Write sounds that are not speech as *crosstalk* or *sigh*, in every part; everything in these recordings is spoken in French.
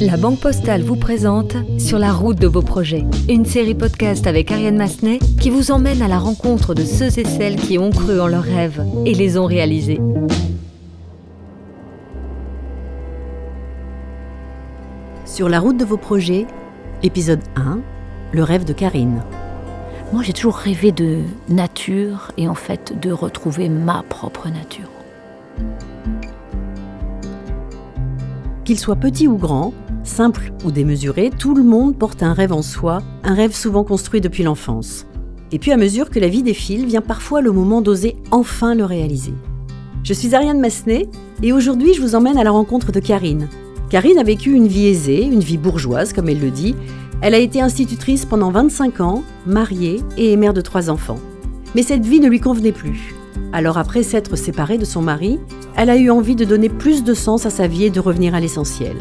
La Banque Postale vous présente Sur la route de vos projets, une série podcast avec Ariane Massenet qui vous emmène à la rencontre de ceux et celles qui ont cru en leurs rêves et les ont réalisés. Sur la route de vos projets, épisode 1, le rêve de Karine. Moi, j'ai toujours rêvé de nature et en fait de retrouver ma propre nature. Qu'il soit petit ou grand, simple ou démesuré, tout le monde porte un rêve en soi, un rêve souvent construit depuis l'enfance. Et puis à mesure que la vie défile, vient parfois le moment d'oser enfin le réaliser. Je suis Ariane Massenet et aujourd'hui je vous emmène à la rencontre de Karine. Karine a vécu une vie aisée, une vie bourgeoise comme elle le dit. Elle a été institutrice pendant 25 ans, mariée et mère de trois enfants. Mais cette vie ne lui convenait plus. Alors après s'être séparée de son mari, elle a eu envie de donner plus de sens à sa vie et de revenir à l'essentiel.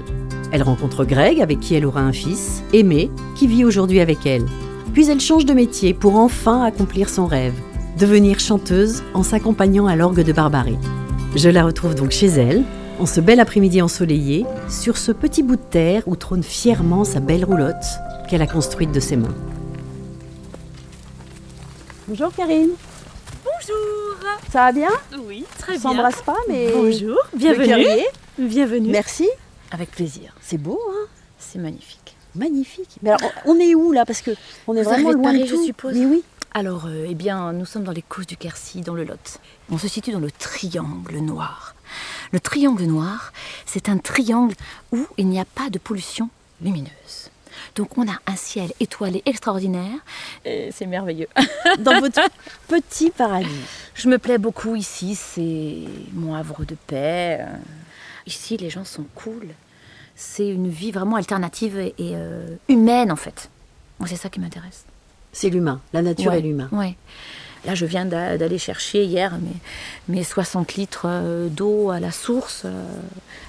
Elle rencontre Greg, avec qui elle aura un fils, Aimé, qui vit aujourd'hui avec elle. Puis elle change de métier pour enfin accomplir son rêve, devenir chanteuse en s'accompagnant à l'orgue de Barbarie. Je la retrouve donc chez elle, en ce bel après-midi ensoleillé, sur ce petit bout de terre où trône fièrement sa belle roulotte qu'elle a construite de ses mains. Bonjour Karine. Bonjour. Ça va bien? Oui, très On bien. s'embrasse pas, mais. Bonjour. Bienvenue. Bienvenue. Merci. Avec plaisir. C'est beau, hein? C'est magnifique. Magnifique. Mais alors, on est où là? Parce que on est Vous vraiment de loin de Paris, je suppose Mais oui. Alors, euh, eh bien, nous sommes dans les Causses du Quercy, dans le Lot. On se situe dans le triangle noir. Le triangle noir, c'est un triangle où il n'y a pas de pollution lumineuse. Donc, on a un ciel étoilé extraordinaire. Et c'est merveilleux. *laughs* Dans votre *laughs* petit paradis. Je me plais beaucoup ici, c'est mon havre de paix. Ici, les gens sont cool. C'est une vie vraiment alternative et, et, euh, humaine, en fait. Moi, c'est ça qui m'intéresse. C'est l'humain. La nature Ouais, et l'humain. ouais. Là, je viens d'a- d'aller chercher hier mes, mes 60 litres euh, d'eau à la source euh,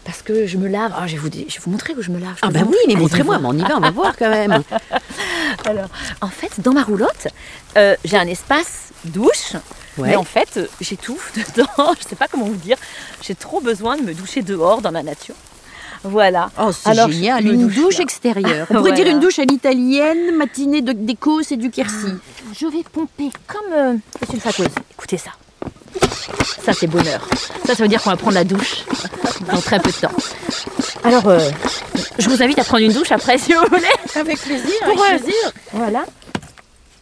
parce que je me lave. Ah, je, vais vous, je vais vous montrer que je me lave. Je Ah bah vous oui, mais montrez-moi, on y va, on va voir quand même. *laughs* Alors, en fait, dans ma roulotte, euh, j'ai un espace douche. Ouais. Mais en fait, j'étouffe *laughs* dedans. Je sais pas comment vous dire. J'ai trop besoin de me doucher dehors dans la nature. Voilà. Oh, c'est Alors, génial, une douche extérieure. *laughs* On pourrait Voilà. dire une douche à l'italienne, matinée de- d'Écosse et du Quercy. Je vais pomper comme euh, une fatoueuse. Écoutez ça. Ça, c'est bonheur. Ça, ça veut dire qu'on va prendre la douche dans très peu de temps. Alors, euh, je vous invite à prendre une douche après, si vous voulez. Avec plaisir, avec plaisir. Voilà.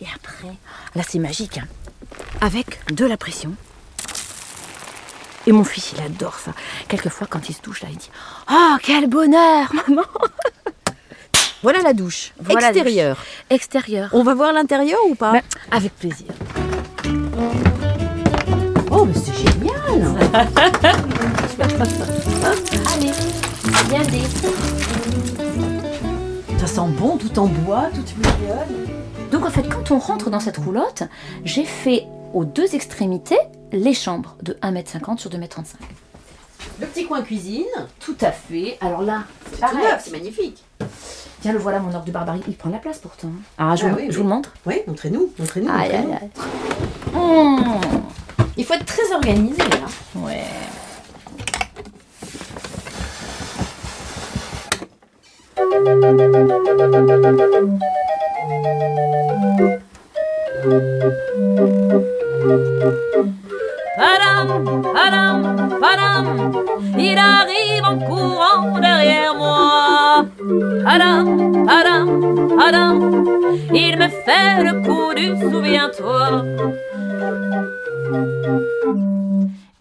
Et après, là, c'est magique. hein. Avec de la pression. Et mon fils, il adore ça. Quelquefois, quand il se douche, là, il dit Oh, quel bonheur, *laughs* maman Voilà la douche. Voilà extérieure. Extérieur. On va voir l'intérieur ou pas Ben, avec plaisir. Oh, mais c'est génial *laughs* Allez, regardez. Ça sent bon, tout en bois, tout fluvial. Donc en fait, quand on rentre dans cette roulotte, j'ai fait aux deux extrémités les chambres de 1m50 sur 2m35. Le petit coin cuisine. Tout à fait. Alors là, c'est pareil. magnifique. Tiens, le voilà, mon orgue de barbarie. Il prend de la place pourtant. Ah, je, Ah vous, oui, je oui. vous le montre. Oui, montrez-nous, montrez-nous. Aïe, montrez-nous. aïe, aïe. Mmh. Il faut être très organisé là. Ouais. Padam, padam, padam. Il arrive en courant derrière moi. Padam, padam, padam. Il me fait le coup du souviens-toi.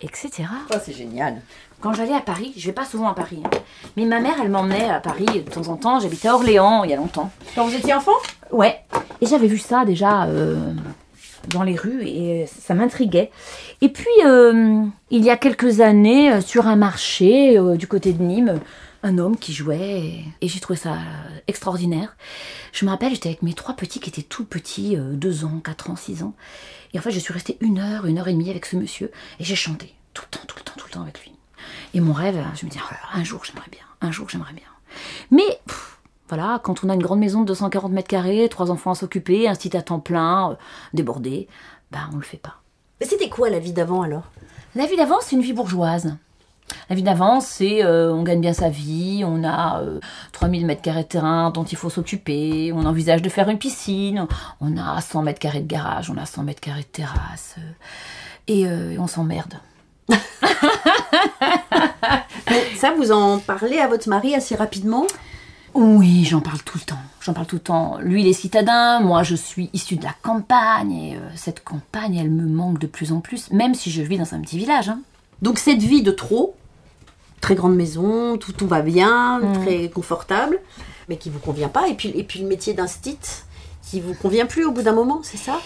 Etc. Oh, c'est génial. Quand j'allais à Paris, je vais pas souvent à Paris, hein. mais ma mère, elle m'emmenait à Paris de temps en temps. J'habitais à Orléans il y a longtemps. Quand vous étiez enfant? Ouais. Et j'avais vu ça déjà euh, dans les rues et ça m'intriguait. Et puis, euh, il y a quelques années, euh, sur un marché euh, du côté de Nîmes, un homme qui jouait et, j'ai trouvé ça euh, extraordinaire. Je me rappelle, j'étais avec mes trois petits qui étaient tout petits, 2 ans, 4 ans, 6 ans. Et en fait, je suis restée une heure, une heure et demie avec ce monsieur et j'ai chanté tout le temps, tout le temps, tout le temps avec lui. Et mon rêve, je me dis, oh un jour j'aimerais bien, un jour j'aimerais bien. Mais voilà, quand on a une grande maison de 240 mètres carrés, trois enfants à s'occuper, un site à temps plein, euh, débordé, ben on le fait pas. Mais c'était quoi la vie d'avant alors? La vie d'avant, c'est une vie bourgeoise. La vie d'avant, c'est euh, on gagne bien sa vie, on a euh, 3000 mètres carrés de terrain dont il faut s'occuper, on envisage de faire une piscine, on a 100 mètres carrés de garage, on a 100 mètres carrés de terrasse, euh, et euh, on s'emmerde. *laughs* Ça, vous en parlez à votre mari assez rapidement? Oui, j'en parle tout le temps. J'en parle tout le temps. Lui, il est citadin, moi, je suis issue de la campagne, et euh, cette campagne, elle me manque de plus en plus, même si je vis dans un petit village. hein. Donc cette vie de trop, très grande maison, tout, tout va bien, Mm. très confortable, mais qui vous convient pas. Et puis, et puis le métier d'instit qui vous convient plus au bout d'un moment, c'est ça?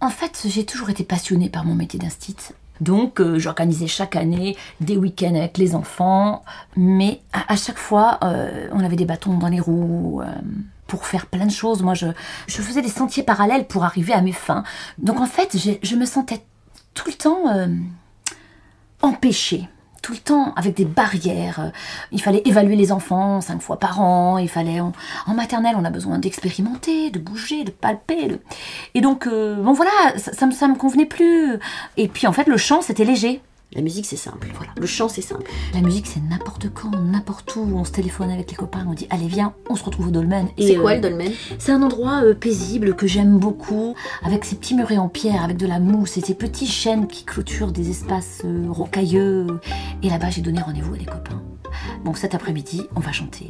En fait, j'ai toujours été passionnée par mon métier d'instit. Donc, euh, j'organisais chaque année des week-ends avec les enfants, mais à, chaque fois, euh, on avait des bâtons dans les roues. euh, pour faire plein de choses. Moi, je, je faisais des sentiers parallèles pour arriver à mes fins. Donc, en fait, je me sentais tout le temps empêchée. Tout le temps avec des barrières. Euh, Il fallait évaluer les enfants cinq fois par an. Il fallait en, maternelle, on a besoin d'expérimenter, de bouger, de palper. de- Et donc, euh, bon voilà, ça, ça, me- ça me convenait plus. Et puis en fait, le chant, c'était léger. La musique, c'est simple. Voilà. Le chant, c'est simple. La musique, c'est n'importe quand, n'importe où. On se téléphone avec les copains, on dit allez viens, on se retrouve au dolmen. Et, C'est quoi euh, le dolmen? C'est un endroit euh, paisible que j'aime beaucoup, avec ses petits murets en pierre, avec de la mousse et ces petits chênes qui clôturent des espaces euh, rocailleux. Et là-bas, j'ai donné rendez-vous à des copains. Bon, cet après-midi, on va chanter,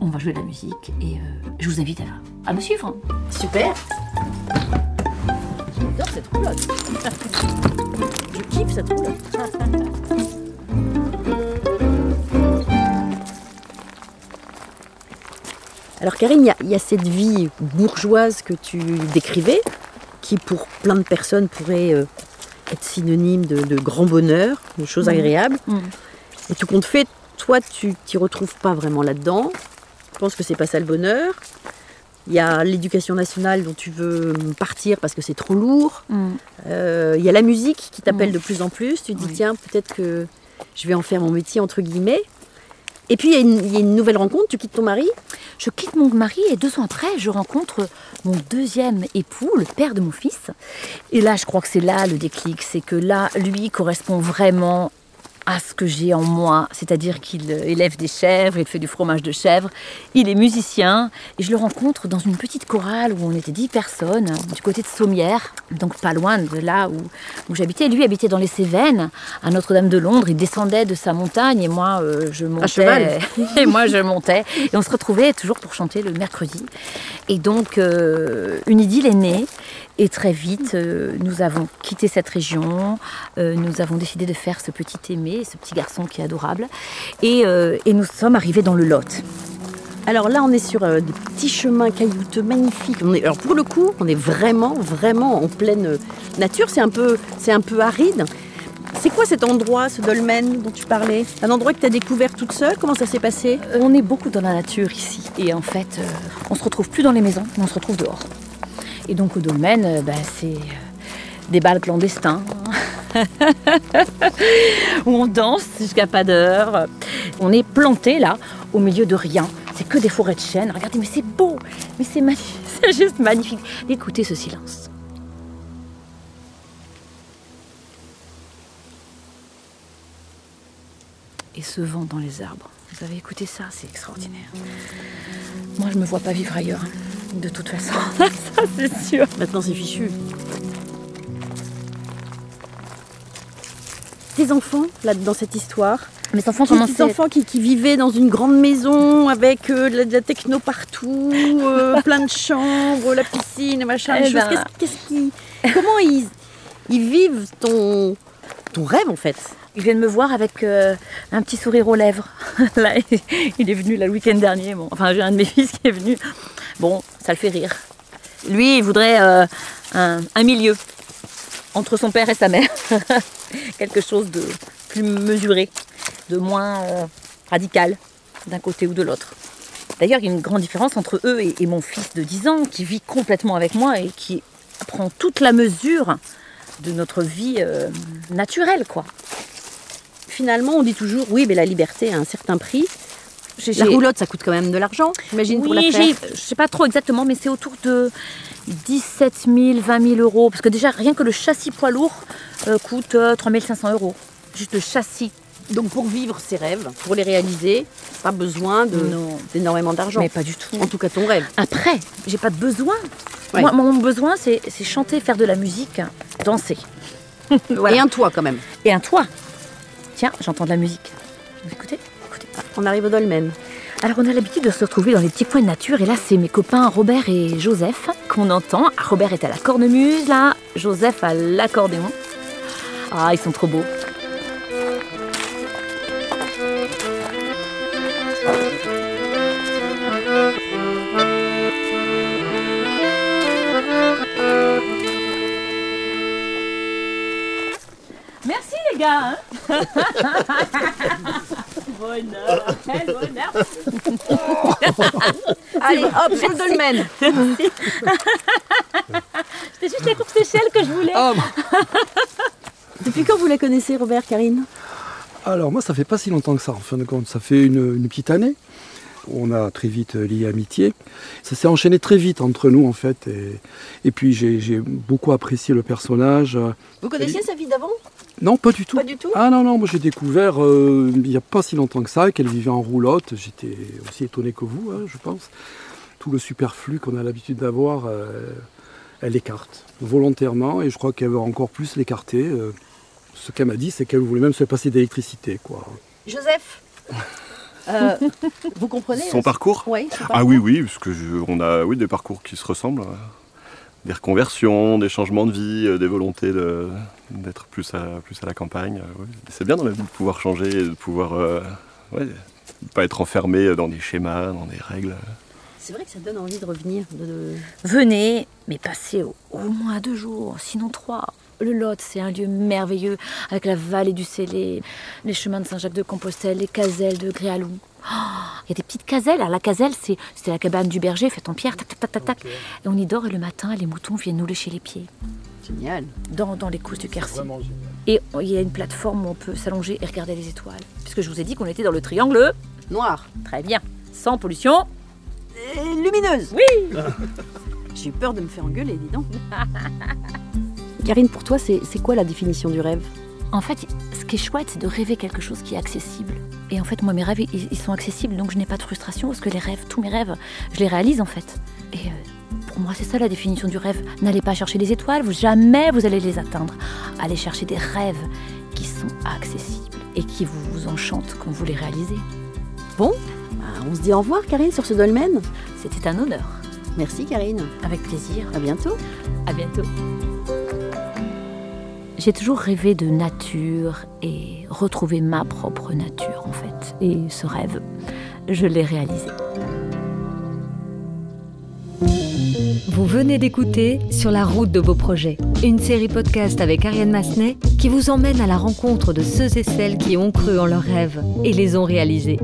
on va jouer de la musique et euh, je vous invite à, à me suivre. Super. J'adore cette roulotte. *laughs* Kiffe cette. Alors Karine, il y a- il y, a cette vie bourgeoise que tu décrivais, qui pour plein de personnes pourrait euh, être synonyme de, de grand bonheur, de choses Mhm. agréables. Mhm. Et tout compte fait, toi, tu t'y retrouves pas vraiment là-dedans. Je pense que c'est pas ça le bonheur. Il y a l'éducation nationale dont tu veux partir parce que c'est trop lourd. Euh, Il y a la musique qui t'appelle Mm. de plus en plus. Tu te dis, Oui. tiens, peut-être que je vais en faire mon métier, entre guillemets. Et puis, il y, a une- il y a une nouvelle rencontre. Tu quittes ton mari? Je quitte mon mari et deux ans après, je rencontre mon deuxième époux, le père de mon fils. Et là, je crois que c'est là le déclic, c'est que là, lui correspond vraiment à ce que j'ai en moi, c'est-à-dire qu'il euh, élève des chèvres, il fait du fromage de chèvre, il est musicien, et je le rencontre dans une petite chorale où on était dix personnes, du côté de Sommières, donc pas loin de là où, où j'habitais. Lui habitait dans les Cévennes, à Notre-Dame de Londres, il descendait de sa montagne, et moi, euh, je montais. cheval. *laughs* Et moi, je montais. Et on se retrouvait toujours pour chanter le mercredi. Et donc, euh, une idylle est née. Et très vite, euh, nous avons quitté cette région. euh, nous avons décidé de faire ce petit aimé, ce petit garçon qui est adorable. Et, euh, et nous sommes arrivés dans le Lot. Alors là, on est sur des petits chemins caillouteux magnifiques. On est, alors pour le coup, on est vraiment, vraiment en pleine nature. C'est un peu, c'est un peu aride. C'est quoi cet endroit, ce dolmen dont tu parlais? Un endroit que tu as découvert toute seule? Comment ça s'est passé? On est beaucoup dans la nature ici. Et en fait, on se retrouve plus dans les maisons, mais on se retrouve dehors. Et donc au dolmen, euh, bah, c'est euh, des balles clandestins. *laughs* où on danse jusqu'à pas d'heure. On est planté là, au milieu de rien. C'est que des forêts de chênes. Regardez, mais c'est beau, mais c'est magnifique, *laughs* juste magnifique. Écoutez ce silence. Et ce vent dans les arbres. Vous avez écouté ça, c'est extraordinaire. Moi, je me vois pas vivre ailleurs, hein, de toute façon. *laughs* ça, c'est sûr. Maintenant, c'est fichu. Tes enfants, là, dans cette histoire, Mes enfants Des enfants qui, qui vivaient dans une grande maison avec euh, de, la, de la techno partout, euh, *laughs* plein de chambres, la piscine, machin, Eh ben. Qu'est-ce, qu'est-ce qui, comment ils, ils vivent ton, ton rêve en fait? Ils viennent me voir avec euh, un petit sourire aux lèvres. *laughs* Là, il est venu là, le week-end dernier. Bon, enfin, j'ai un de mes fils qui est venu. Bon, ça le fait rire. Lui, il voudrait euh, un, milieu entre son père et sa mère. *laughs* Quelque chose de plus mesuré, de moins euh, radical d'un côté ou de l'autre. D'ailleurs, il y a une grande différence entre eux et, et mon fils de 10 ans qui vit complètement avec moi et qui prend toute la mesure de notre vie euh, naturelle, quoi. Finalement, on dit toujours, oui, mais la liberté a un certain prix. La roulotte, ça coûte quand même de l'argent, j'imagine, pour la faire. je sais pas trop exactement, mais c'est autour de 17 000, 20 000 euros. Parce que déjà, rien que le châssis poids lourd euh, coûte euh, 3 500 euros. Juste le châssis Donc pour vivre ses rêves, pour les réaliser, pas besoin d'énormément d'argent. Mais pas du tout. En tout cas ton rêve. Après, j'ai pas de besoin. Ouais. Moi, mon besoin, c'est c'est chanter, faire de la musique, danser. *laughs* Voilà. Et un toit quand même. Et un toit. Tiens, j'entends de la musique. Vous Écoutez? On arrive au dolmen. Alors, on a l'habitude de se retrouver dans des petits coins de nature. Et là, c'est mes copains Robert et Joseph qu'on entend. Robert est à la cornemuse, là. Joseph à l'accordéon. Ah, ils sont trop beaux. Merci les gars. hein. *laughs* bonheur, quel bonheur. *laughs* Allez, hop, sur le dolmen. C'était juste la course échelle que je voulais. *laughs* Depuis quand vous la connaissez, Robert, Karine? Alors moi, ça fait pas si longtemps que ça, en fin de compte. Ça fait une, une petite année. On a très vite euh, lié amitié. Ça s'est enchaîné très vite entre nous, en fait. Et, et puis j'ai beaucoup apprécié le personnage. Vous connaissiez sa vie d'avant? Non, pas du tout. Pas du tout Ah non, non, moi j'ai découvert euh, il n'y a pas si longtemps que ça qu'elle vivait en roulotte. J'étais aussi étonné que vous, hein, je pense. Tout le superflu qu'on a l'habitude d'avoir, euh, elle écarte volontairement et je crois qu'elle va encore plus l'écarter. euh. ce qu'elle m'a dit, c'est qu'elle voulait même se passer d'électricité. quoi. Joseph *laughs* euh, Vous comprenez Son parcours Oui, Ah oui, oui, parce que je- on a oui, des parcours qui se ressemblent. Des reconversions, des changements de vie, euh, des volontés de- d'être plus à, plus à la campagne. euh. C'est bien dans la vie de pouvoir changer, et de pouvoir euh, ouais, de pas être enfermé dans des schémas, dans des règles. C'est vrai que ça donne envie de revenir. De, de- Venez, mais passez au, au moins deux jours, sinon trois. Le Lot, c'est un lieu merveilleux, avec la vallée du Célé, les chemins de Saint-Jacques-de-Compostelle, les caselles de Gréalou. Oh, Il y a des petites caselles. Alors la caselle, c'est c'était la cabane du berger faite en pierre, tac, tac, tac, tac, tac. Et on y dort et le matin, les moutons viennent nous lécher les pieds, Génial. dans, dans les cousses du Quercy. Et il y a une plateforme où on peut s'allonger et regarder les étoiles. Puisque je vous ai dit qu'on était dans le triangle. Noir. Très bien. Sans pollution. Et lumineuse. Oui *laughs* J'ai eu peur de me faire engueuler, dis donc. *laughs* Karine, pour toi, c'est c'est quoi la définition du rêve? En fait, ce qui est chouette, c'est de rêver quelque chose qui est accessible. Et en fait, moi, mes rêves, ils, ils sont accessibles, donc je n'ai pas de frustration, parce que les rêves, tous mes rêves, je les réalise en fait. Et euh, pour moi, c'est ça la définition du rêve. N'allez pas chercher les étoiles, vous, jamais vous allez les atteindre. Allez chercher des rêves qui sont accessibles et qui vous, vous enchantent quand vous les réalisez. Bon, bah, on se dit au revoir, Karine, sur ce dolmen. C'était un honneur. Merci, Karine. Avec plaisir. À bientôt. À bientôt. J'ai toujours rêvé de nature et retrouver ma propre nature en fait. Et ce rêve, je l'ai réalisé. Vous venez d'écouter Sur la route de vos projets, une série podcast avec Ariane Massenet qui vous emmène à la rencontre de ceux et celles qui ont cru en leurs rêves et les ont réalisés.